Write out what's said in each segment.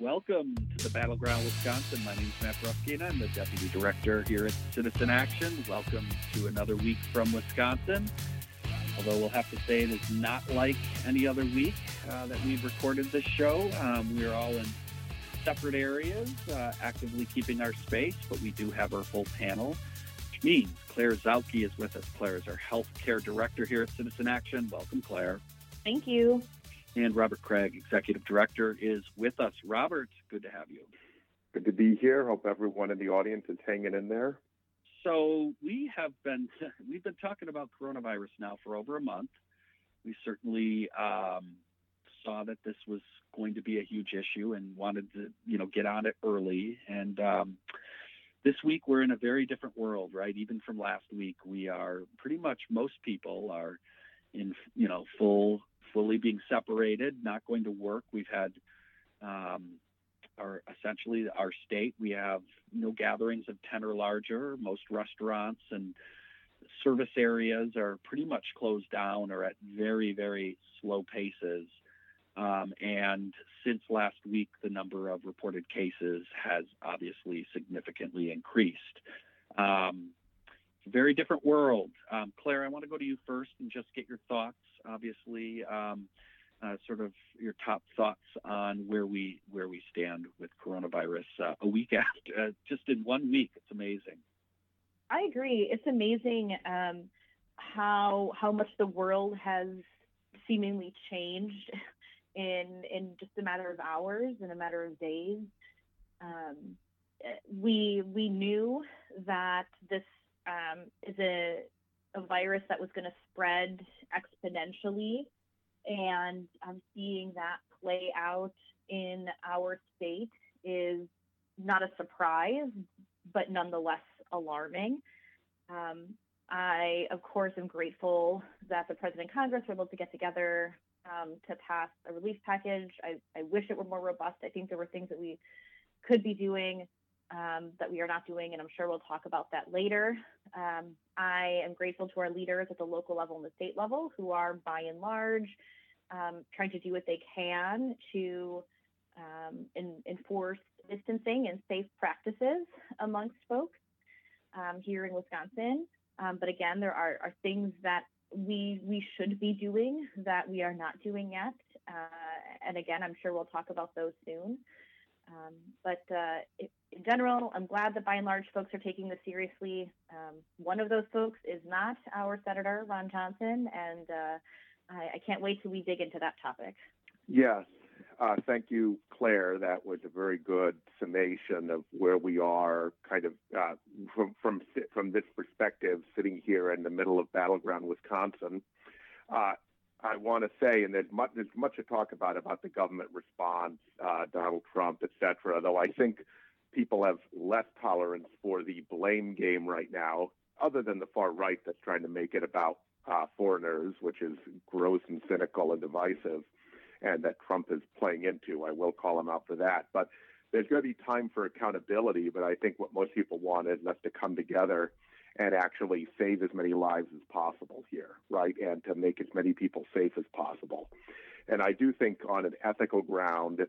Welcome to the Battleground Wisconsin. My name is Matt Brusky, and I'm the Deputy Director here at Citizen Action. Welcome to another week from Wisconsin. Although we'll have to say it is not like any other week uh, that we've recorded this show. Um, we are all in separate areas, uh, actively keeping our space, but we do have our full panel, which means Claire Zautke is with us. Claire is our Healthcare Director here at Citizen Action. Welcome, Claire. Thank you. And Robert Kraig, Executive Director, is with us. Robert, good to have you. Good to be here. Hope everyone in the audience is hanging in there. So we have been we've been talking about coronavirus now for over a month. We certainly um, saw that this was going to be a huge issue and wanted to you know get on it early. And um, this week we're in a very different world, right? Even from last week, we are pretty much most people are in you know full fully being separated, not going to work. We've had um, our essentially our state. We have no gatherings of 10 or larger. Most restaurants and service areas are pretty much closed down or at very, very slow paces. Um, and since last week, the number of reported cases has obviously significantly increased. Um, very different world. Um, Claire, I want to go to you first and just get your thoughts. Obviously, um, uh, sort of your top thoughts on where we where we stand with coronavirus uh, a week after, uh, just in one week. It's amazing. I agree. It's amazing um, how how much the world has seemingly changed in in just a matter of hours, in a matter of days. Um, we we knew that this um, is a a virus that was going to spread exponentially and seeing that play out in our state is not a surprise, but nonetheless alarming. Um, I, of course, am grateful that the President and Congress were able to get together um, to pass a relief package. I, I, wish it were more robust. I think there were things that we could be doing um, that we are not doing, and I'm sure we'll talk about that later. Um, I am grateful to our leaders at the local level and the state level who are, by and large, um, trying to do what they can to um, in, enforce distancing and safe practices amongst folks um, here in Wisconsin. Um, but again, there are, are things that we we should be doing that we are not doing yet. Uh, and again, I'm sure we'll talk about those soon. Um, but uh, it, in general, I'm glad that by and large folks are taking this seriously. Um, one of those folks is not our Senator Ron Johnson, and uh, I, I can't wait till we dig into that topic. Yes. Uh, thank you, Claire. That was a very good summation of where we are, kind of uh, from from from this perspective, sitting here in the middle of battleground Wisconsin. I want to say, and there's much there's much to talk about about the government response, uh, Donald Trump, et cetera. Though I think people have less tolerance for the blame game right now, other than the far right that's trying to make it about uh, foreigners, which is gross and cynical and divisive, and that Trump is playing into. I will call him out for that. But there's going to be time for accountability. But I think what most people want is us to come together and actually save as many lives as possible here, right? And to make as many people safe as possible. And I do think on an ethical ground,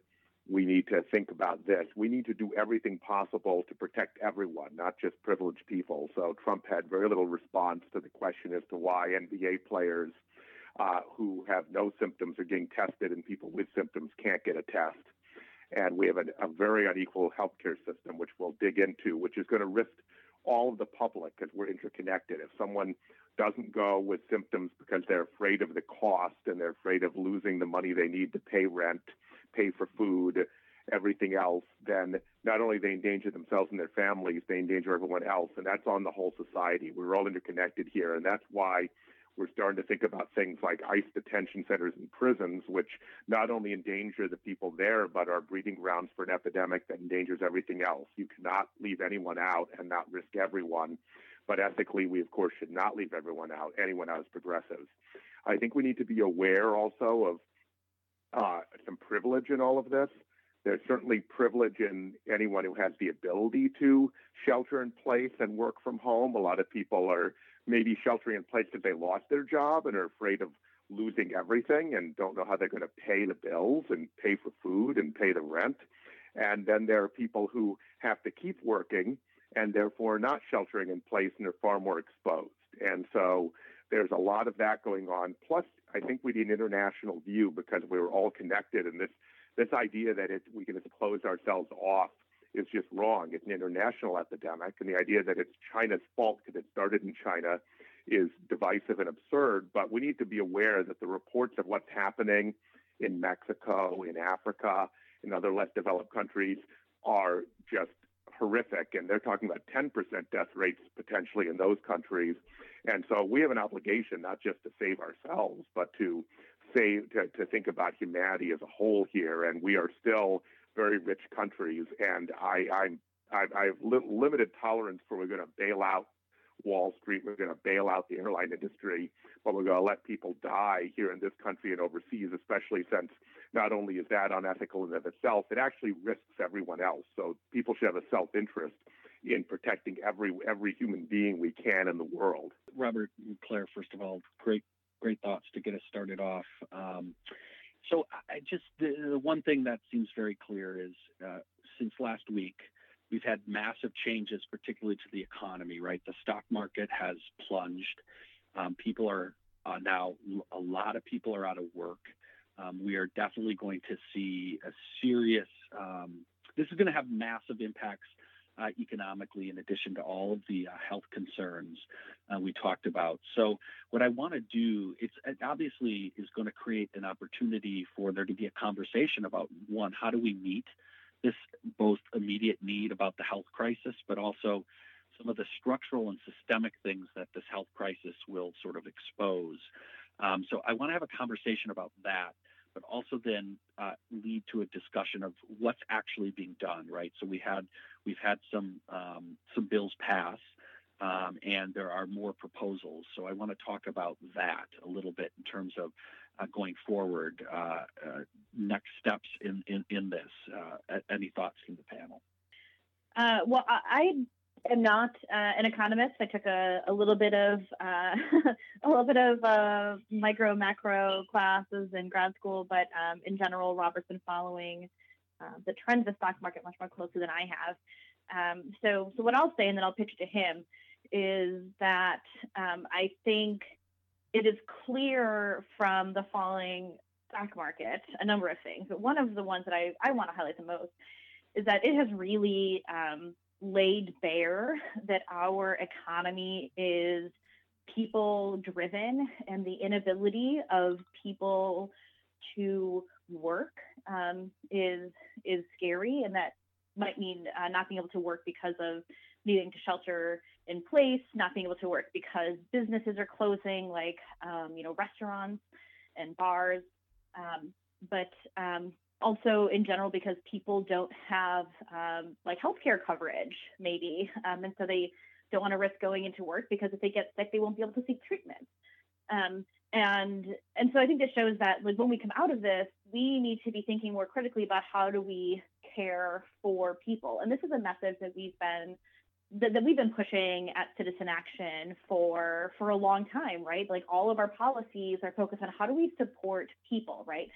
we need to think about this. We need to do everything possible to protect everyone, not just privileged people. So Trump had very little response to the question as to why NBA players uh, who have no symptoms are getting tested and people with symptoms can't get a test. And we have a, a very unequal healthcare system, which we'll dig into, which is going to risk all of the public because we're interconnected. If someone doesn't go with symptoms because they're afraid of the cost and they're afraid of losing the money they need to pay rent, pay for food, everything else, then not only they endanger themselves and their families, they endanger everyone else. And that's on the whole society. We're all interconnected here. And that's why we're starting to think about things like ICE detention centers and prisons, which not only endanger the people there, but are breeding grounds for an epidemic that endangers everything else. You cannot leave anyone out and not risk everyone. But ethically, we of course should not leave everyone out, anyone out as progressives. I think we need to be aware also of uh, some privilege in all of this. There's certainly privilege in anyone who has the ability to shelter in place and work from home. A lot of people are maybe sheltering in place because they lost their job and are afraid of losing everything and don't know how they're going to pay the bills and pay for food and pay the rent. And then there are people who have to keep working and therefore not sheltering in place and are far more exposed. And so there's a lot of that going on. Plus, I think we need an international view because we are all connected. And this, this idea that it, we can just close ourselves off is just wrong. It's an international epidemic. And the idea that it's China's fault because it started in China is divisive and absurd, but we need to be aware that the reports of what's happening in Mexico, in Africa, in other less developed countries are just horrific. And they're talking about 10% death rates potentially in those countries. And so we have an obligation not just to save ourselves, but to save, to, to think about humanity as a whole here. And we are still very rich countries. And I, I'm, I, I have li- limited tolerance for we're going to bail out Wall Street. We're going to bail out the airline industry, but we're going to let people die here in this country and overseas, especially since not only is that unethical in of itself, it actually risks everyone else. So people should have a self interest in protecting every every human being we can in the world. Robert and Claire, first of all, great great thoughts to get us started off. Um, so I just the, the, one thing that seems very clear is uh, since last week We've had massive changes, particularly to the economy, right? The stock market has plunged. Um, people are uh, now, a lot of people are out of work. Um, we are definitely going to see a serious, um, this is going to have massive impacts uh, economically, in addition to all of the uh, health concerns uh, we talked about. So, what I want to do, it's it obviously is going to create an opportunity for there to be a conversation about one, how do we meet this both immediate need about the health crisis, but also some of the structural and systemic things that this health crisis will sort of expose. Um, so I want to have a conversation about that, but also then uh, lead to a discussion of what's actually being done. Right. So we had we've had some um, some bills pass. Um, and there are more proposals. So I want to talk about that a little bit in terms of uh, going forward, uh, uh, next steps in, in, in this. any thoughts from the panel? well, I am not uh, an economist. I took a, a little bit of uh, a little bit of uh, micro macro classes in grad school, but um, in general, Robert's been following the trends of the stock market much more closely than I have. Um, so, so what I'll say, and then I'll pitch it to him, is that um, I think it is clear from the falling stock market a number of things. But one of the ones that I, I want to highlight the most is that it has really um, laid bare that our economy is people driven and the inability of people to work um, is is scary. And that might mean uh, not being able to work because of needing to shelter in place, not being able to work because businesses are closing, like um, you know restaurants and bars, um, but um, also in general because people don't have um, like healthcare coverage, maybe, um, and so they don't want to risk going into work because if they get sick, they won't be able to seek treatment. Um, and and so I think this shows that like when we come out of this, we need to be thinking more critically about how do we care for people. And this is a message that we've been that, that we've been pushing at Citizen Action for for a long time, right? Like all of our policies are focused on how do we support people, right?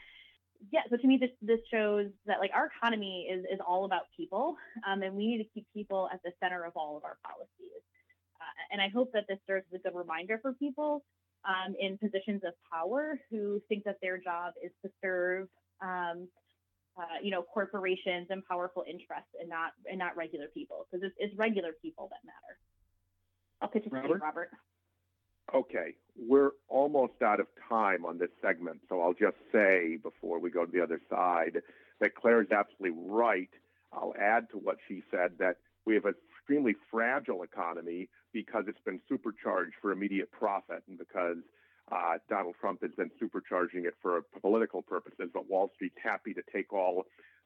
Yeah, so to me, this this shows that like our economy is is all about people, um, and we need to keep people at the center of all of our policies. Uh, and I hope that this serves as a good reminder for people um, in positions of power who think that their job is to serve um, uh, you know, corporations and powerful interests and not and not regular people because it's, it's, regular people that matter. I'll pitch it to you, Robert. Okay, we're almost out of time on this segment, so I'll just say before we go to the other side that Claire is absolutely right. I'll add to what she said that we have an extremely fragile economy because it's been supercharged for immediate profit and because uh, Donald Trump has been supercharging it for political purposes, but Wall Street's happy to take all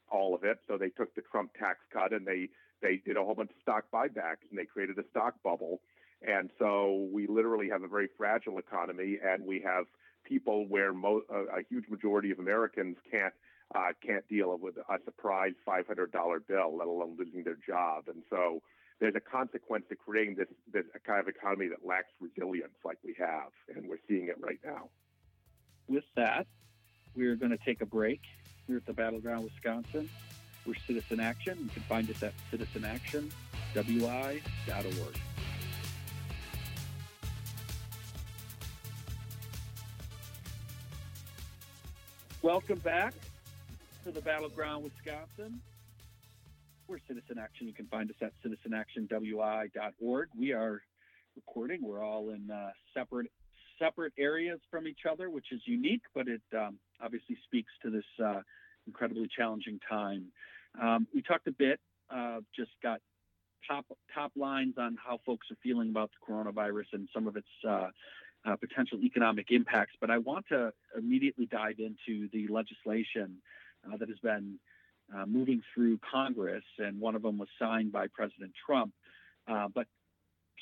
all of it. So they took the Trump tax cut and they they did a whole bunch of stock buybacks and they created a stock bubble. And so we literally have a very fragile economy, and we have people where mo- a, a huge majority of Americans can't uh, can't deal with a surprise $500 bill, let alone losing their job. And so there's a consequence to creating this, this kind of economy that lacks resilience like we have, and we're seeing it right now. With that, we're going to take a break here at the Battleground, Wisconsin. We're Citizen Action. You can find us at citizenactionwi.org. Welcome back to the Battleground, Wisconsin. We're Citizen Action. You can find us at citizenactionwi.org. We are recording. We're all in uh, separate separate areas from each other, which is unique, but it um, obviously speaks to this uh, incredibly challenging time. Um, we talked a bit, uh, just got top top lines on how folks are feeling about the coronavirus and some of its uh, potential economic impacts. But I want to immediately dive into the legislation uh, that has been uh, moving through Congress, and one of them was signed by President Trump. Uh, but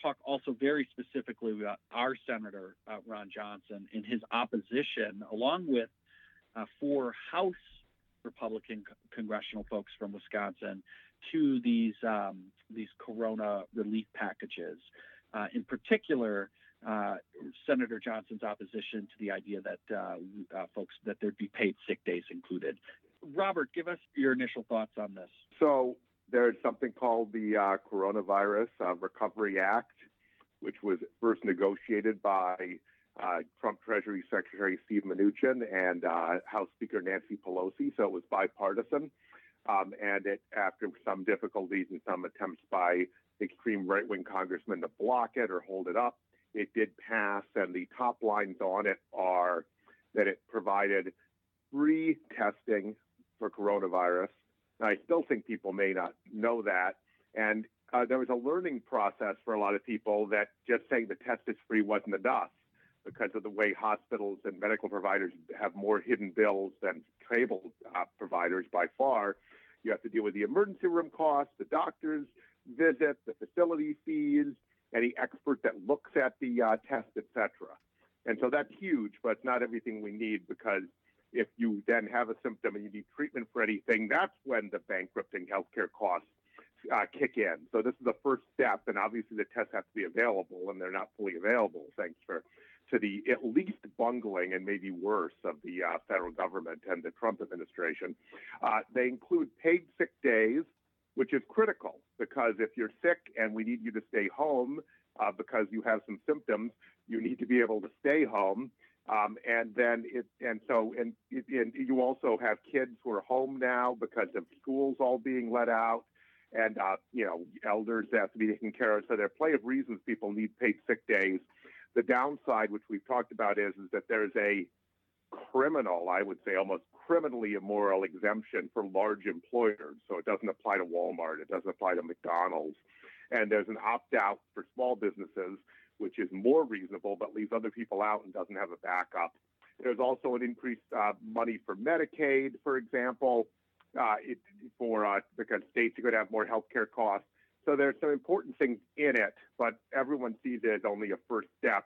talk also very specifically about our Senator uh, Ron Johnson and his opposition, along with uh, four House Republican congressional folks from Wisconsin, to these um, these Corona relief packages. In particular, Senator Johnson's opposition to the idea that uh, uh, folks that there'd be paid sick days included. Robert, give us your initial thoughts on this. So there's something called the uh, Coronavirus uh, Recovery Act, which was first negotiated by uh, Trump Treasury Secretary Steve Mnuchin and House Speaker Nancy Pelosi. So it was bipartisan. Um, and it, after some difficulties and some attempts by extreme right wing congressmen to block it or hold it up, it did pass. And the top lines on it are that it provided free testing for coronavirus I still think people may not know that. And uh, there was a learning process for a lot of people that just saying the test is free wasn't enough because of the way hospitals and medical providers have more hidden bills than cable uh, providers by far. You have to deal with the emergency room costs, the doctor's visit, the facility fees, any expert that looks at the uh, test, etc. And so that's huge, but it's not everything we need because if you then have a symptom and you need treatment for anything, that's when the bankrupting healthcare costs uh, kick in. So this is the first step, and obviously the tests have to be available, and they're not fully available thanks for to the at least bungling and maybe worse of the uh, federal government and the Trump administration. Uh, they include paid sick days, which is critical because if you're sick and we need you to stay home uh, because you have some symptoms, you need to be able to stay home. Um, and then it, and so, and, and you also have kids who are home now because of schools all being let out, and uh, you know, elders have to be taken care of. So there are plenty of reasons people need paid sick days. The downside, which we've talked about, is is that there's a criminal, I would say, almost criminally immoral exemption for large employers. So it doesn't apply to Walmart, it doesn't apply to McDonald's, and there's an opt out for small businesses which is more reasonable but leaves other people out and doesn't have a backup. There's also an increased uh, money for Medicaid, for example, uh, it, for uh, because states are going to have more health care costs. So there's some important things in it, but everyone sees it as only a first step.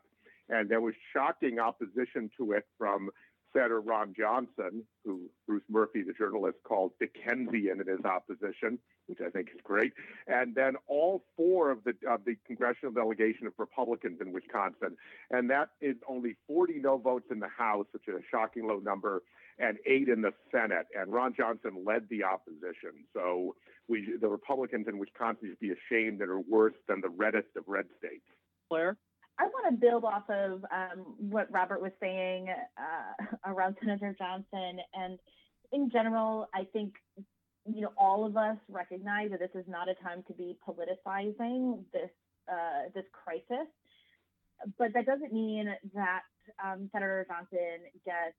And there was shocking opposition to it from Senator Ron Johnson, who Bruce Murphy, the journalist, called Dickensian in his opposition, which I think is great. And then all four of the of the congressional delegation of Republicans in Wisconsin, and that is only 40 no votes in the House, which is a shocking low number, and eight in the Senate. And Ron Johnson led the opposition. So we, the Republicans in Wisconsin, should be ashamed that are worse than the reddest of red states. Claire. I want to build off of um, what Robert was saying uh, around Senator Johnson. And in general, I think, you know, all of us recognize that this is not a time to be politicizing this, uh, this crisis. But that doesn't mean that um, Senator Johnson gets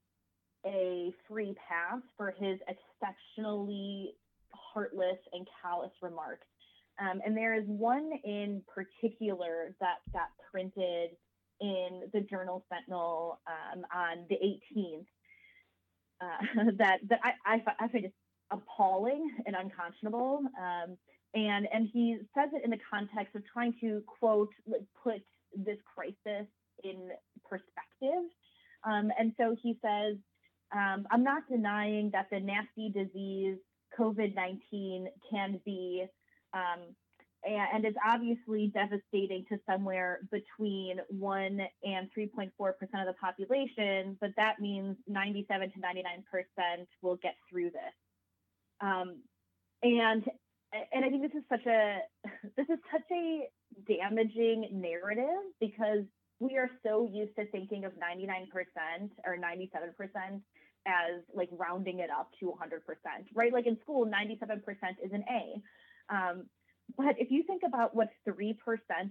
a free pass for his exceptionally heartless and callous remarks um, and there is one in particular that got printed in the Journal Sentinel um, on the 18th uh, that that I, I, I find it appalling and unconscionable. Um, and and he says it in the context of trying to quote put this crisis in perspective. Um, and so he says, um, "I'm not denying that the nasty disease COVID-19 can be um, and it's obviously devastating to somewhere between 1 and 3.4% of the population, but that means 97 to 99% will get through this. Um, and and I think this is such a this is such a damaging narrative because we are so used to thinking of 99% or 97% as like rounding it up to 100%, right? Like in school, 97% is an A. Um, but if you think about what 3%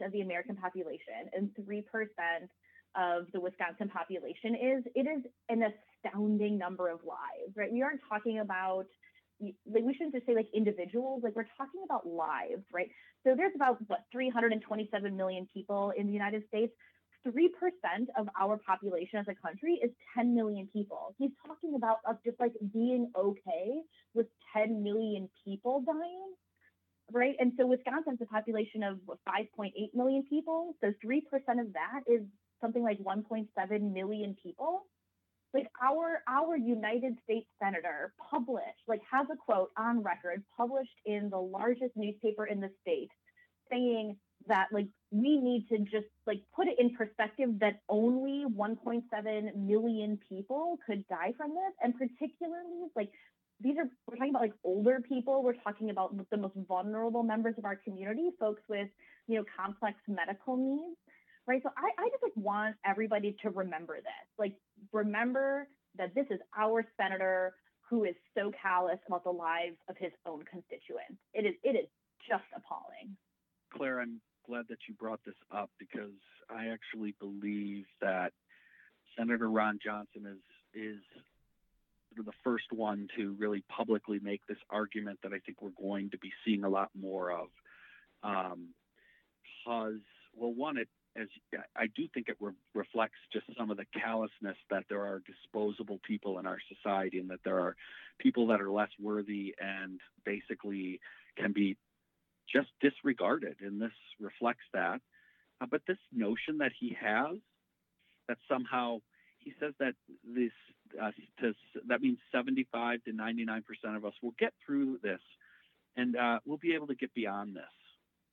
of the American population and 3% of the Wisconsin population is, it is an astounding number of lives, right? We aren't talking about like we shouldn't just say like individuals like we're talking about lives right? So there's about what 327 million people in the united states. 3% of our population as a country is 10 million people. He's talking about us just like being okay with 10 million people dying right? And so Wisconsin's a population of 5.8 million people. So 3% of that is something like 1.7 million people. Like our our United States senator published, like has a quote on record published in the largest newspaper in the state saying that like we need to just like put it in perspective that only 1.7 million people could die from this and particularly like these are we're talking about like older people. We're talking about the most vulnerable members of our community folks with you know complex medical needs right? So i, I just like want everybody to remember this. Like remember that this is our senator who is so callous about the lives of his own constituents. It is it is just appalling. Claire i'm glad that you brought this up because i actually believe that senator ron johnson is is the first one to really publicly make this argument that I think we're going to be seeing a lot more of. Um, because, well, one, it as I do think it re- reflects just some of the callousness that there are disposable people in our society, and that there are people that are less worthy and basically can be just disregarded, and this reflects that. Uh, but this notion that he has that somehow he says that this uh, to, that means 75 to 99 percent of us will get through this, and uh, we'll be able to get beyond this.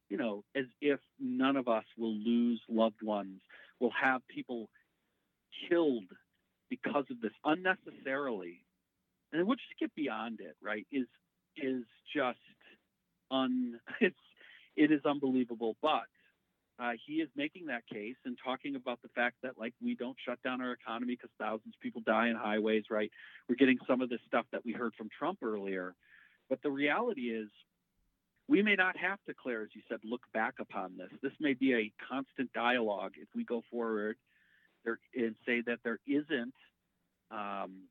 You know, as if none of us will lose loved ones, will have people killed because of this unnecessarily, and we'll just get beyond it. Right? Is is just un it's it is unbelievable, but uh, he is making that case and talking about the fact that like we don't shut down our economy because thousands of people die in highways right? We're getting some of the stuff that we heard from trump earlier. But the reality is we may not have to claire as you said look back upon this. This may be a constant dialogue if we go forward there and say that there isn't um,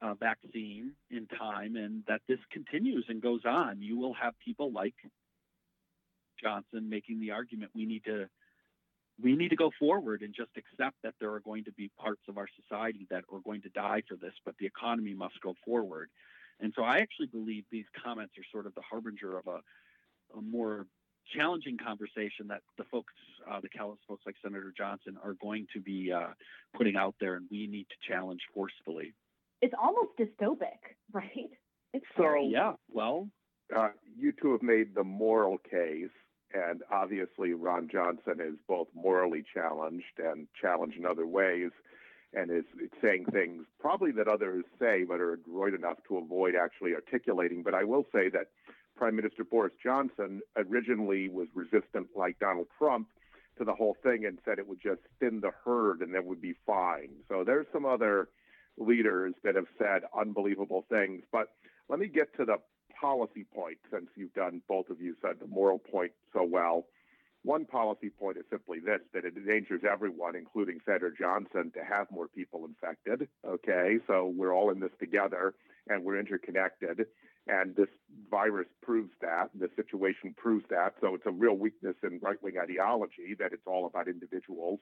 a vaccine in time and that this continues and goes on. You will have people like Johnson making the argument we need to we need to go forward and just accept that there are going to be parts of our society that are going to die for this, but the economy must go forward. And so I actually believe these comments are sort of the harbinger of a, a more challenging conversation that the folks, uh, the callous folks like Senator Johnson, are going to be uh, putting out there, and we need to challenge forcefully. It's almost dystopic, right? It's so scary. yeah. Well, uh, you two have made the moral case and obviously, Ron Johnson is both morally challenged and challenged in other ways, and is saying things probably that others say but are adroit enough to avoid actually articulating. But I will say that Prime Minister Boris Johnson originally was resistant, like Donald Trump, to the whole thing and said it would just thin the herd and that would be fine. So there's some other leaders that have said unbelievable things. But let me get to the policy point, since you've done, both of you said the moral point so well. One policy point is simply this that it endangers everyone, including Senator Johnson, to have more people infected. Okay, so we're all in this together and we're interconnected. And this virus proves that. The situation proves that. So it's a real weakness in right wing ideology that it's all about individuals.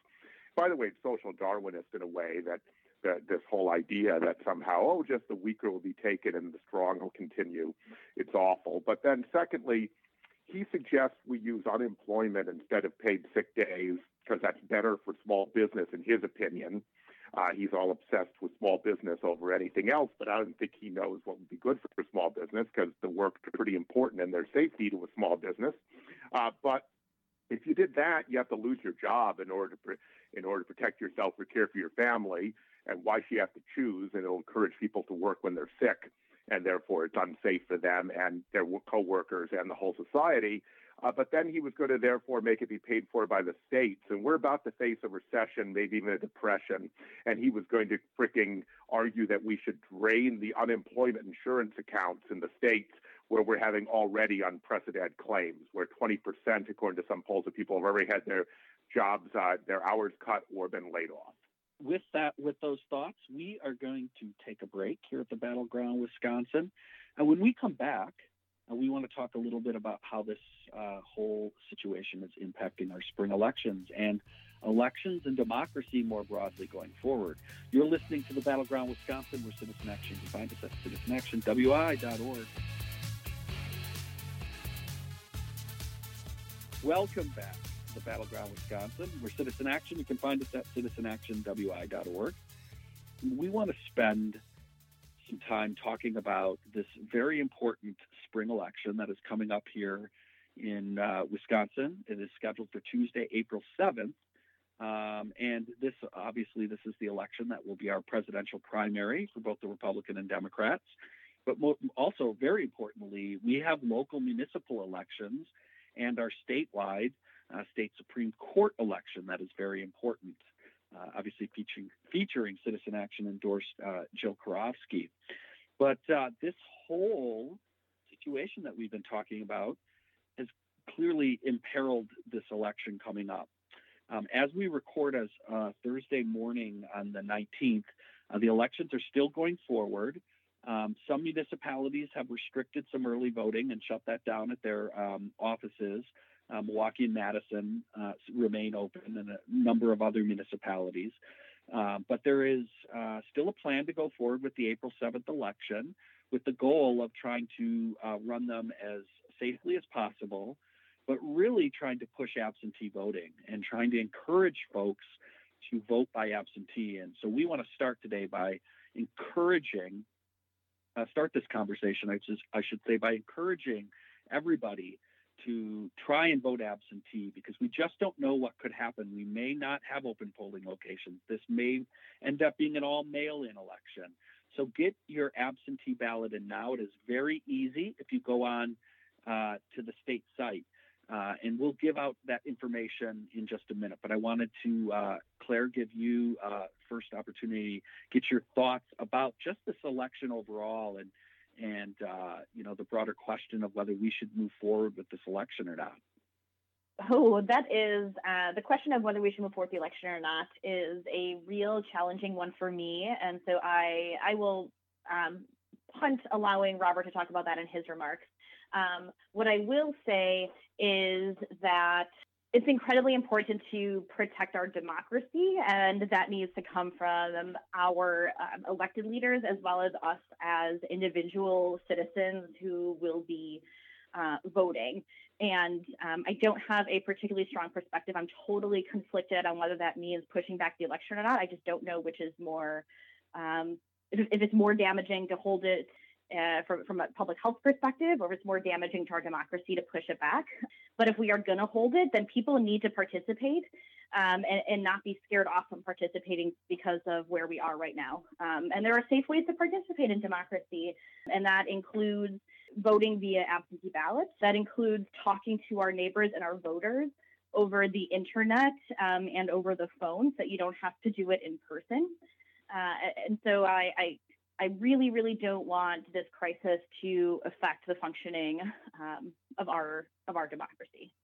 By the way, it's social Darwinist in a way that that this whole idea that somehow, oh, just the weaker will be taken and the strong will continue. It's awful. But then, secondly, he suggests we use unemployment instead of paid sick days because that's better for small business, in his opinion. Uh, he's all obsessed with small business over anything else, but I don't think he knows what would be good for small business because the work's pretty important and their safety to a small business. Uh, but if you did that, you have to lose your job in order to in order to protect yourself or care for your family and why she has to choose, and it'll encourage people to work when they're sick. and therefore it's unsafe for them and their coworkers and the whole society. Uh, but then he was going to therefore make it be paid for by the states. And we're about to face a recession, maybe even a depression. And he was going to freaking argue that we should drain the unemployment insurance accounts in the states where we're having already unprecedented claims, where 20%, according to some polls, of people have already had their jobs, uh, their hours cut or been laid off. With that, with those thoughts, we are going to take a break here at the Battleground, Wisconsin. And when we come back, uh, we want to talk a little bit about how this uh, whole situation is impacting our spring elections and elections and democracy more broadly going forward. You're listening to the Battleground Wisconsin, where Citizen Action. You find us at citizenactionwi.org. Welcome back the Battleground Wisconsin. We're Citizen Action. You can find us at citizenactionwi.org. We want to spend some time talking about this very important spring election that is coming up here in uh, Wisconsin. It is scheduled for Tuesday, April 7th. Um, and this, obviously, this is the election that will be our presidential primary for both the Republican and Democrats. But also, very importantly, we have local municipal elections and our statewide uh, state Supreme Court election that is very important. Uh, obviously, featuring, featuring Citizen Action endorsed uh, Jill Karofsky. But uh, this whole situation that we've been talking about has clearly imperiled this election coming up. Um, as we record as uh, Thursday morning on the 19th, uh, the elections are still going forward. Um, some municipalities have restricted some early voting and shut that down at their um, offices. Uh, Milwaukee and Madison uh, remain open, and a number of other municipalities. Uh, but there is uh, still a plan to go forward with the April 7th election with the goal of trying to uh, run them as safely as possible, but really trying to push absentee voting and trying to encourage folks to vote by absentee. And so we want to start today by encouraging uh, start this conversation, I, just, I should say, by encouraging everybody to try and vote absentee because we just don't know what could happen. We may not have open polling locations. This may end up being an all mail in election. So get your absentee ballot in now. It is very easy if you go on uh, to the state site. Uh, and we'll give out that information in just a minute. But I wanted to, uh, Claire, give you uh, first opportunity, get your thoughts about just this election overall, and and uh, you know the broader question of whether we should move forward with this election or not. Oh, that is uh, the question of whether we should move forward with the election or not is a real challenging one for me, and so I I will um, punt allowing Robert to talk about that in his remarks. Um, what I will say is that it's incredibly important to protect our democracy, and that needs to come from our um, elected leaders as well as us as individual citizens who will be uh, voting. And um, I don't have a particularly strong perspective. I'm totally conflicted on whether that means pushing back the election or not. I just don't know which is more, um, if, it's more damaging to hold it uh, from, from a public health perspective, or it's more damaging to our democracy to push it back. But if we are going to hold it, then people need to participate um, and, and, not be scared off from participating because of where we are right now. Um, and there are safe ways to participate in democracy, and that includes voting via absentee ballots. That includes talking to our neighbors and our voters over the internet um, and over the phone so that you don't have to do it in person. Uh, and so I, I, I really, really don't want this crisis to affect the functioning um, of our of our democracy.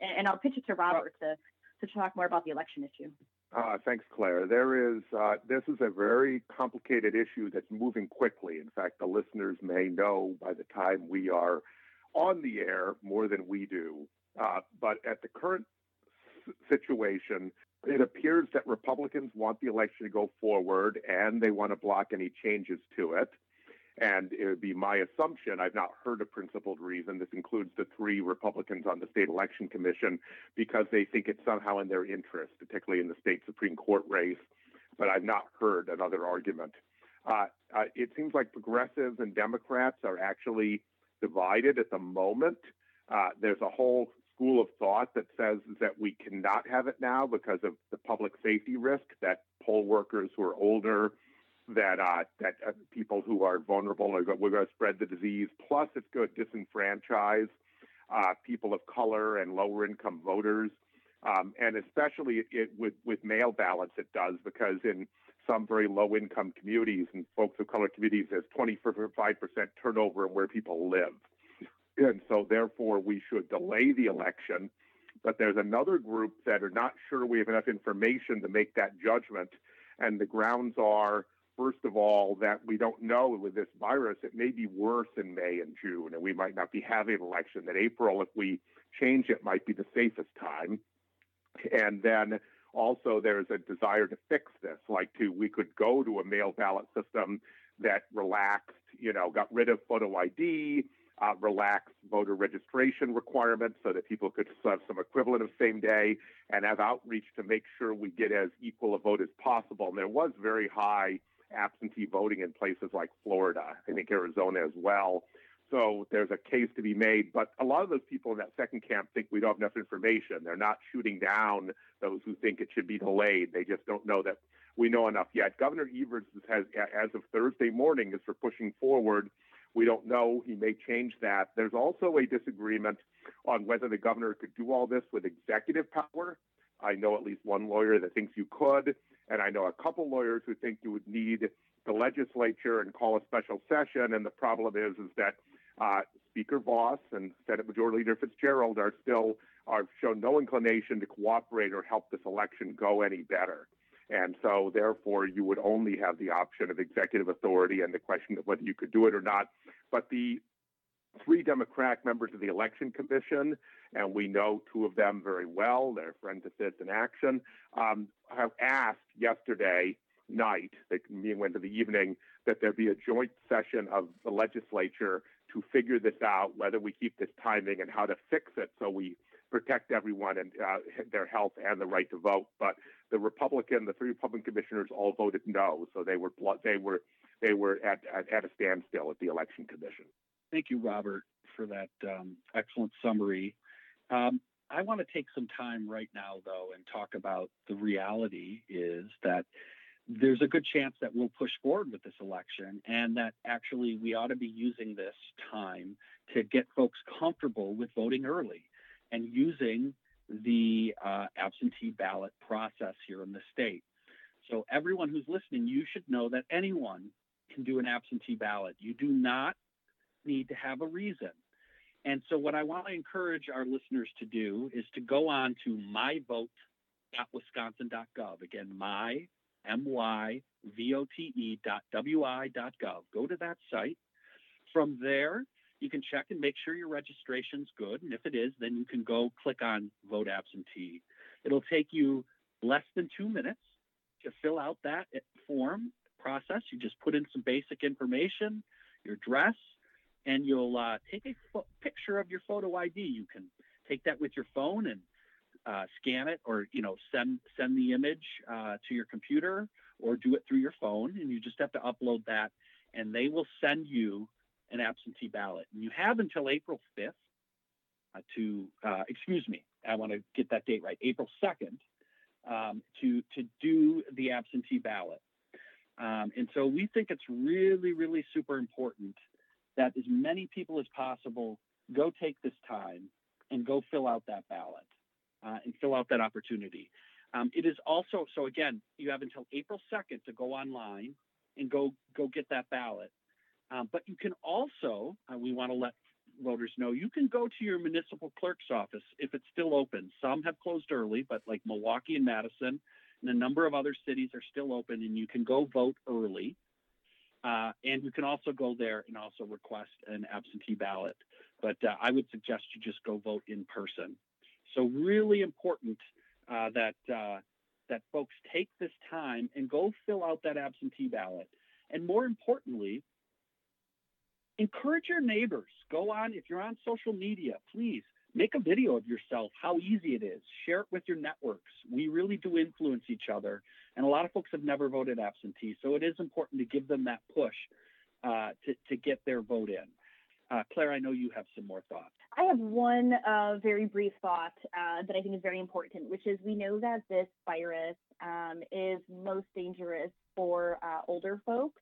And, and, I'll pitch it to Robert to to talk more about the election issue. Uh, thanks, Claire. There is uh, this is a very complicated issue that's moving quickly. In fact, the listeners may know by the time we are on the air more than we do. Uh, but at the current situation, it appears that Republicans want the election to go forward and they want to block any changes to it. And it would be my assumption, I've not heard a principled reason. This includes the three Republicans on the state election commission because they think it's somehow in their interest, particularly in the state Supreme Court race. But I've not heard another argument. Uh, uh, it seems like progressives and Democrats are actually divided at the moment. Uh, there's a whole school of thought that says that we cannot have it now because of the public safety risk that poll workers who are older, that uh, that uh, people who are vulnerable are we're going to spread the disease. Plus, it's going to disenfranchise uh, people of color and lower income voters, um, and especially it, with with mail ballots, it does because in some very low income communities and folks of color communities, there's 25% turnover in where people live. And so, therefore, we should delay the election. But there's another group that are not sure we have enough information to make that judgment. And the grounds are, first of all, that we don't know with this virus, it may be worse in May and June, and we might not be having an election. That April, if we change it, might be the safest time. And then also, there's a desire to fix this, like to we could go to a mail ballot system that relaxed, you know, got rid of photo ID, uh, relaxed voter registration requirements so that people could have some equivalent of same day and have outreach to make sure we get as equal a vote as possible. And there was very high absentee voting in places like Florida, I think Arizona as well. So there's a case to be made. But a lot of those people in that second camp think we don't have enough information. They're not shooting down those who think it should be delayed. They just don't know that we know enough yet. Governor Evers has, as of Thursday morning, is for pushing forward. We don't know. He may change that. There's also a disagreement on whether the governor could do all this with executive power. I know at least one lawyer that thinks you could, and I know a couple lawyers who think you would need the legislature and call a special session. And the problem is, is that uh, Speaker Vos and Senate Majority Leader Fitzgerald are still are shown no inclination to cooperate or help this election go any better. And so, therefore, you would only have the option of executive authority and the question of whether you could do it or not. But the three Democratic members of the Election Commission, and we know two of them very well, they're friends of Citizen Action, um, have asked yesterday night, the meeting went to the evening, that there be a joint session of the legislature to figure this out, whether we keep this timing and how to fix it so we protect everyone and uh, their health and the right to vote. But the Republican, the three Republican commissioners all voted no, so they were they were they were at at, at a standstill at the election commission. Thank you, Robert, for that um, excellent summary. Um, I want to take some time right now, though, and talk about the reality is that there's a good chance that we'll push forward with this election and that actually we ought to be using this time to get folks comfortable with voting early and using the uh, absentee ballot process here in the state. So, everyone who's listening, you should know that anyone can do an absentee ballot. You do not need to have a reason. And so, what I want to encourage our listeners to do is to go on to myvote.wisconsin.gov. Again, my M-Y-V-O-T-E dot W-I dot gov. Go to that site. From there, you can check and make sure your registration's good. And if it is, then you can go click on vote absentee. It'll take you less than two minutes to fill out that form process. You just put in some basic information, your address, and you'll uh, take a fo- picture of your photo ID. You can take that with your phone and uh, scan it or you know send send the image uh, to your computer or do it through your phone and you just have to upload that and they will send you an absentee ballot and you have until april 5th uh, to uh, excuse me i want to get that date right april 2nd um, to to do the absentee ballot um, and so we think it's really really super important that as many people as possible go take this time and go fill out that ballot uh, and fill out that opportunity. Um, it is also so again, you have until April 2nd to go online and go go get that ballot. Um, but you can also, uh, we want to let voters know, you can go to your municipal clerk's office if it's still open. Some have closed early, but like Milwaukee and Madison and a number of other cities are still open, and you can go vote early. Uh, and you can also go there and also request an absentee ballot. But uh, I would suggest you just go vote in person. So really important uh, that uh, that folks take this time and go fill out that absentee ballot. And more importantly, encourage your neighbors. Go on if you're on social media, please make a video of yourself, how easy it is. Share it with your networks. We really do influence each other, and a lot of folks have never voted absentee, so it is important to give them that push uh, to to get their vote in. Uh, Claire, I know you have some more thoughts. I have one uh, very brief thought uh, that I think is very important, which is we know that this virus um, is most dangerous for uh, older folks.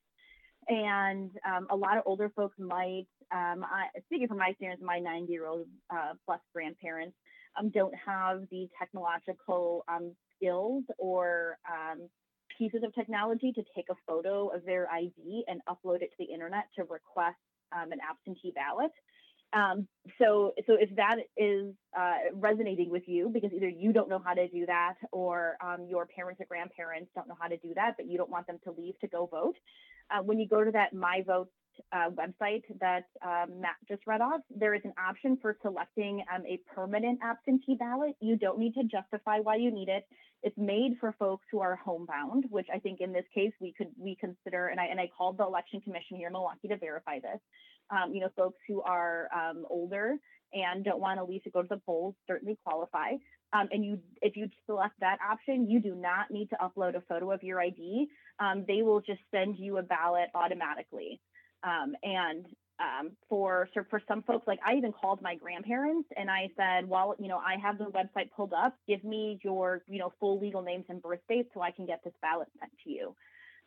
And um, a lot of older folks might, um, I, speaking from my experience, my 90 year old uh, plus grandparents um, don't have the technological um, skills or um, pieces of technology to take a photo of their ID and upload it to the internet to request um, an absentee ballot. So, so if that is uh, resonating with you, because either you don't know how to do that, or your parents or grandparents don't know how to do that, but you don't want them to leave to go vote, uh, when you go to that My Vote uh, website that um, Matt just read off, there is an option for selecting um, a permanent absentee ballot. You don't need to justify why you need it. It's made for folks who are homebound, which I think in this case we could we consider, and I and I called the election commission here in Milwaukee to verify this. Um, you know, folks who are um, older and don't want to leave to go to the polls certainly qualify. Um, and you, if you select that option, you do not need to upload a photo of your ID. Um, they will just send you a ballot automatically. Um, and um, for so for some folks, like I even called my grandparents and I said, well, you know, I have the website pulled up. Give me your, you know, full legal names and birth dates so I can get this ballot sent to you.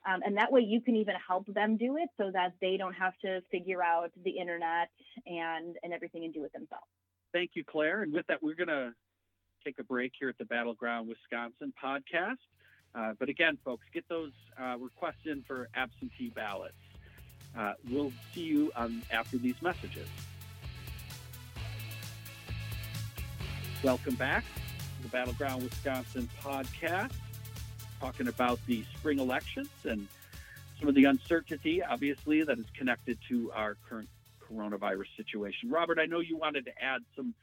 Um, and that way you can even help them do it so that they don't have to figure out the internet and and everything and do it themselves. Thank you, Claire. And with that, we're going to take a break here at the Battleground Wisconsin podcast. Uh, but again, folks, get those uh, requests in for absentee ballots. Uh, we'll see you um, after these messages. Welcome back to the Battleground Wisconsin podcast, talking about the spring elections and some of the uncertainty, obviously, that is connected to our current coronavirus situation. Robert, I know you wanted to add some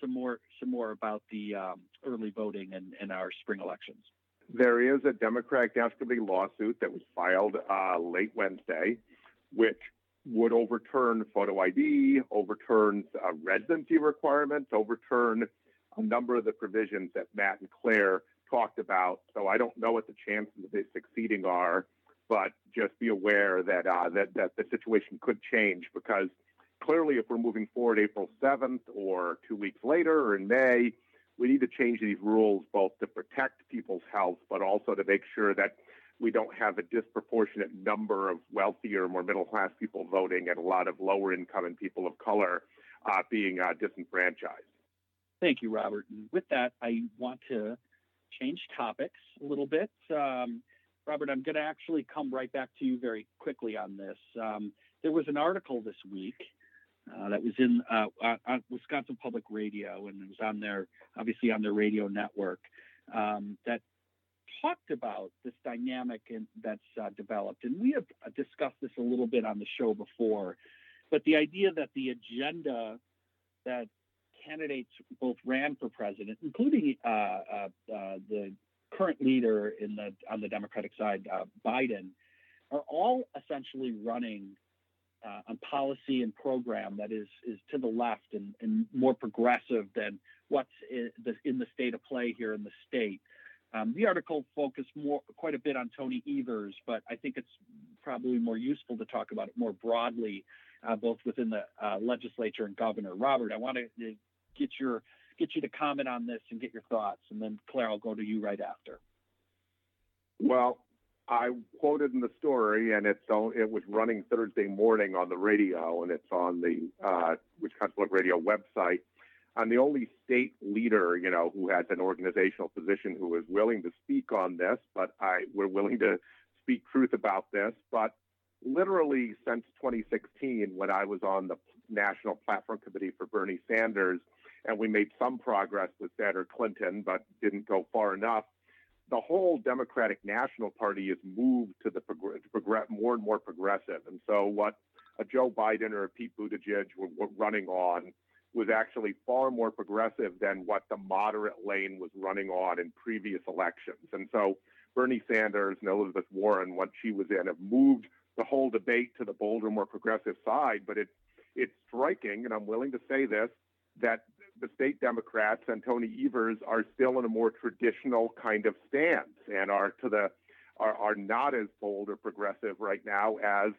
some more some more about the um, early voting and, our spring elections. There is a Democratic National lawsuit that was filed uh, late Wednesday which would overturn photo ID, overturn uh, residency requirements, overturn a number of the provisions that Matt and Claire talked about. So I don't know what the chances of it succeeding are, but just be aware that uh, that that the situation could change because clearly, if we're moving forward April 7th or two weeks later or in May, we need to change these rules both to protect people's health, but also to make sure that we don't have a disproportionate number of wealthier, more middle class people voting and a lot of lower income and people of color uh, being uh, disenfranchised. Thank you, Robert. And with that, I want to change topics a little bit. Um, Robert, I'm going to actually come right back to you very quickly on this. Um, there was an article this week uh, that was in uh, on Wisconsin Public Radio, and it was on their obviously on their radio network um, that talked about this dynamic in, that's uh, developed, and we have uh, discussed this a little bit on the show before, but the idea that the agenda that candidates both ran for president, including uh, uh, uh the current leader in the on the Democratic side, uh, Biden, are all essentially running uh, on policy and program that is is to the left and, and more progressive than what's in the, in the state of play here in the state. Um, the article focused more, quite a bit on Tony Evers, but I think it's probably more useful to talk about it more broadly, uh, both within the uh, legislature and governor. Robert, I want to get your get you to comment on this and get your thoughts, and then Claire, I'll go to you right after. Well, I quoted in the story, and it's it was running Thursday morning on the radio, and it's on the uh, Wisconsin Public Radio website. I'm the only state leader, you know, who has an organizational position who is willing to speak on this, but I we're willing to speak truth about this. But literally since 2016, when I was on the National Platform Committee for Bernie Sanders, and we made some progress with Senator Clinton, but didn't go far enough. The whole Democratic National Party has moved to the progress, more and more progressive, and so what a Joe Biden or a Pete Buttigieg were, were running on was actually far more progressive than what the moderate lane was running on in previous elections. And so Bernie Sanders and Elizabeth Warren, once she was in, have moved the whole debate to the bolder, more progressive side. But it's it's striking, and I'm willing to say this, that the state Democrats and Tony Evers are still in a more traditional kind of stance and are to the are, are not as bold or progressive right now as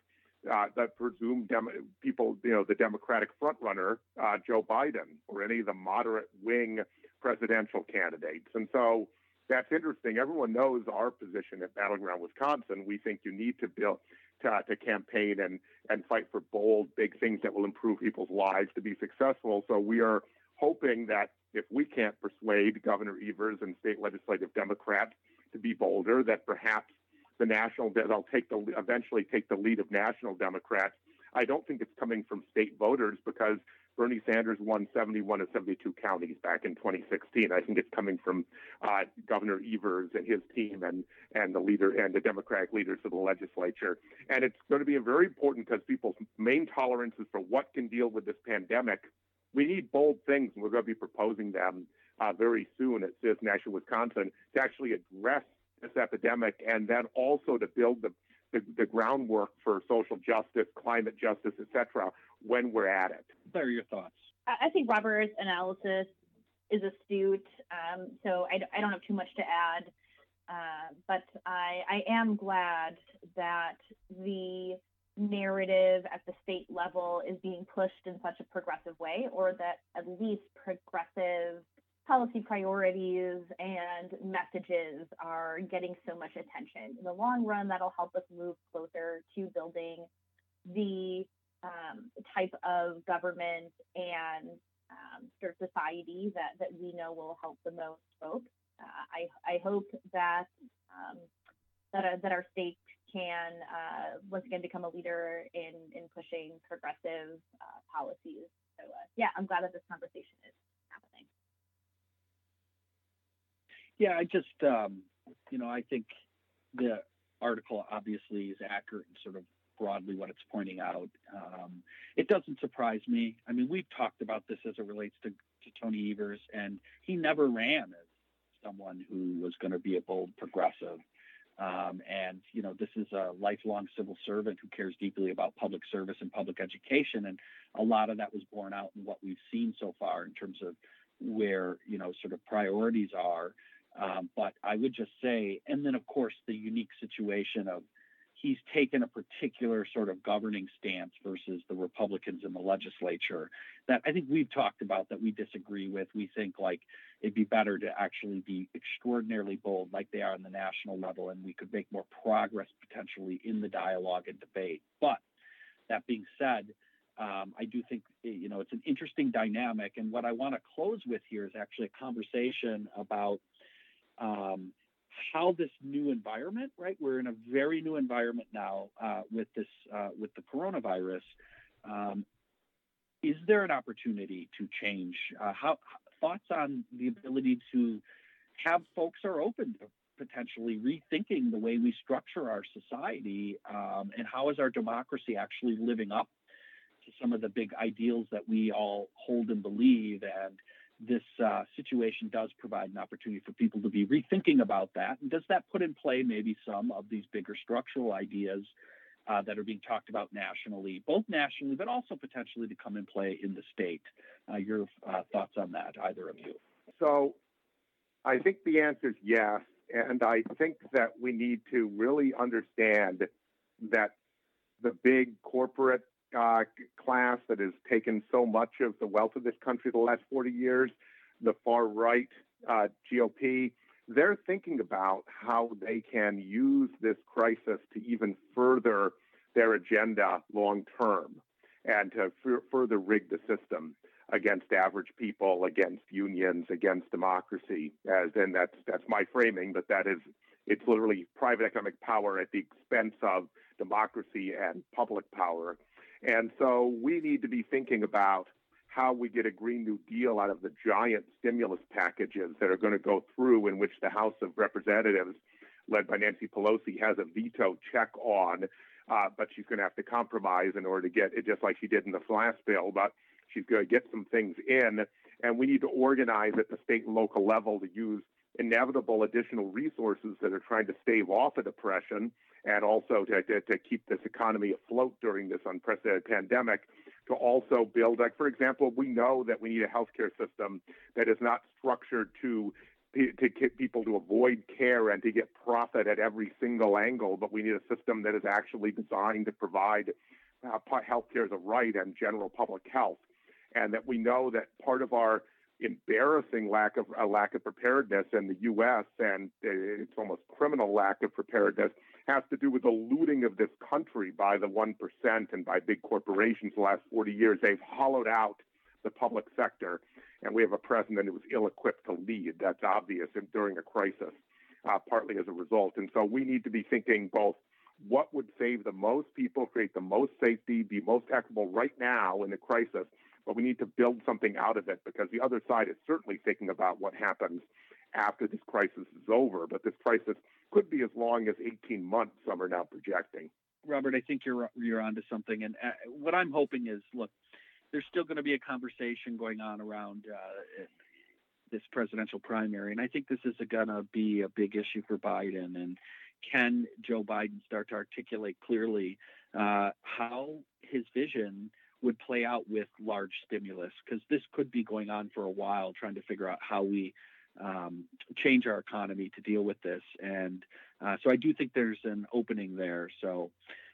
uh, the presumed dem- people, you know, the Democratic frontrunner, uh, Joe Biden, or any of the moderate wing presidential candidates. And so that's interesting. Everyone knows our position at Battleground Wisconsin. We think you need to build to, to campaign and and fight for bold, big things that will improve people's lives to be successful. So we are hoping that if we can't persuade Governor Evers and state legislative Democrats to be bolder, that perhaps the national they'll take the eventually take the lead of national Democrats. I don't think it's coming from state voters because Bernie Sanders won 71 of 72 counties back in 2016. I think it's coming from uh, Governor Evers and his team and and the leader and the Democratic leaders of the legislature. And it's going to be very important because people's main tolerances for what can deal with this pandemic. We need bold things, and we're going to be proposing them uh, very soon at Citizen Action Wisconsin to actually address this epidemic and then also to build the the, the groundwork for social justice, climate justice, etc., when we're at it. What are your thoughts? I think Robert's analysis is astute, um, so I, I, don't have too much to add. Uh, but I, I am glad that the narrative at the state level is being pushed in such a progressive way, or that at least progressive policy priorities and messages are getting so much attention. In the long run, that'll help us move closer to building the um, type of government and um, sort of society that, that we know will help the most folks. Uh, I, I hope that um, that, uh, that our state can uh, once again become a leader in, in pushing progressive uh, policies. So uh, yeah, I'm glad that this conversation is happening. Yeah, I just, um, you know, I think the article obviously is accurate and sort of broadly what it's pointing out. Um, it doesn't surprise me. I mean, we've talked about this as it relates to, to Tony Evers, and he never ran as someone who was going to be a bold progressive. Um, and, you know, this is a lifelong civil servant who cares deeply about public service and public education. And a lot of that was borne out in what we've seen so far in terms of where, you know, sort of priorities are. Um, but I would just say, and then of course the unique situation of he's taken a particular sort of governing stance versus the Republicans in the legislature that I think we've talked about that we disagree with. We think like it'd be better to actually be extraordinarily bold like they are on the national level and we could make more progress potentially in the dialogue and debate. But that being said, um, I do think you know it's an interesting dynamic, and what I want to close with here is actually a conversation about um, how this new environment, right? We're in a very new environment now uh, with this uh, with the coronavirus. Um, is there an opportunity to change? Uh, how thoughts on the ability to have folks are open to potentially rethinking the way we structure our society, um, and how is our democracy actually living up to some of the big ideals that we all hold and believe and this uh, situation does provide an opportunity for people to be rethinking about that. And does that put in play maybe some of these bigger structural ideas uh, that are being talked about nationally, both nationally, but also potentially to come in play in the state? Uh, your uh, thoughts on that, either of you? So I think the answer is yes. And I think that we need to really understand that the big corporate uh, class that has taken so much of the wealth of this country the last 40 years, the far right uh, GOP, they're thinking about how they can use this crisis to even further their agenda long term and to f- further rig the system against average people, against unions, against democracy. As and that's that's my framing, but that is it's literally private economic power at the expense of democracy and public power. And so we need to be thinking about how we get a Green New Deal out of the giant stimulus packages that are going to go through, in which the House of Representatives, led by Nancy Pelosi, has a veto check on. Uh, but she's going to have to compromise in order to get it, just like she did in the last bill. But she's going to get some things in, and we need to organize at the state and local level to use inevitable additional resources that are trying to stave off a depression and also to, to, to keep this economy afloat during this unprecedented pandemic to also build like for example we know that we need a healthcare system that is not structured to to get people to avoid care and to get profit at every single angle, but we need a system that is actually designed to provide uh, health care as a right and general public health. And that we know that part of our embarrassing lack of a lack of preparedness in the U.S. and it's almost criminal lack of preparedness has to do with the looting of this country by the one percent and by big corporations. The last 40 years, they've hollowed out the public sector, and we have a president who was ill-equipped to lead. That's obvious during a crisis, uh, partly as a result. And so we need to be thinking both what would save the most people, create the most safety, be most equitable right now in the crisis, but we need to build something out of it because the other side is certainly thinking about what happens after this crisis is over. But this crisis could be as long as 18 months, some are now projecting. Robert, I think you're you're onto something. And uh, what I'm hoping is, look, there's still going to be a conversation going on around uh, this presidential primary, and I think this is going to be a big issue for Biden. And can Joe Biden start to articulate clearly uh, how his vision would play out with large stimulus? Because this could be going on for a while, trying to figure out how we um, change our economy to deal with this. And uh, so I do think there's an opening there. So,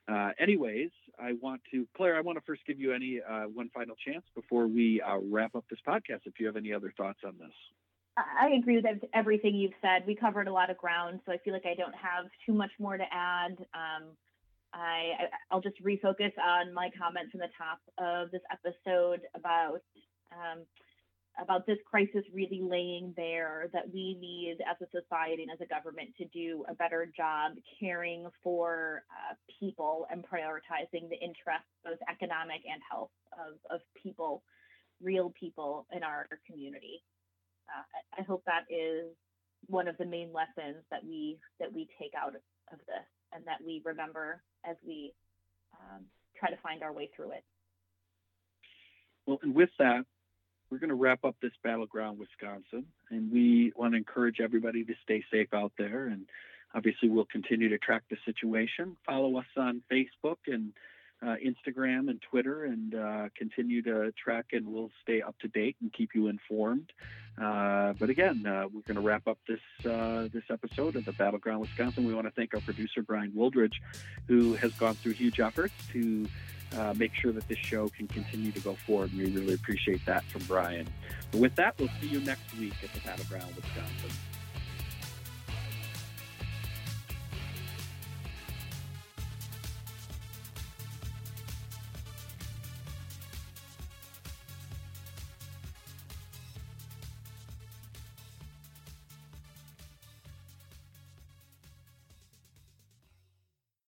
uh, anyways, I want to, Claire, I want to first give you any uh, one final chance before we uh, wrap up this podcast. If you have any other thoughts on this. I agree with everything you've said. We covered a lot of ground, so I feel like I don't have too much more to add. Um, I, I'll just refocus on my comments from the top of this episode about um, about this crisis really laying bare that we need as a society and as a government to do a better job caring for uh, people and prioritizing the interests, both economic and health, of, of people, real people in our community. Uh, I hope that is one of the main lessons that we that we take out of this and that we remember as we um, try to find our way through it. Well, and with that, we're going to wrap up this battleground Wisconsin, and we want to encourage everybody to stay safe out there. And obviously, we'll continue to track the situation. Follow us on Facebook and uh, Instagram and Twitter, and uh, continue to track, and we'll stay up to date and keep you informed. Uh, but again, uh, we're going to wrap up this uh, this episode of the Battleground Wisconsin. We want to thank our producer Brian Wildridge, who has gone through huge efforts to uh, make sure that this show can continue to go forward. And we really appreciate that from Brian. But with that, we'll see you next week at the Battleground Wisconsin.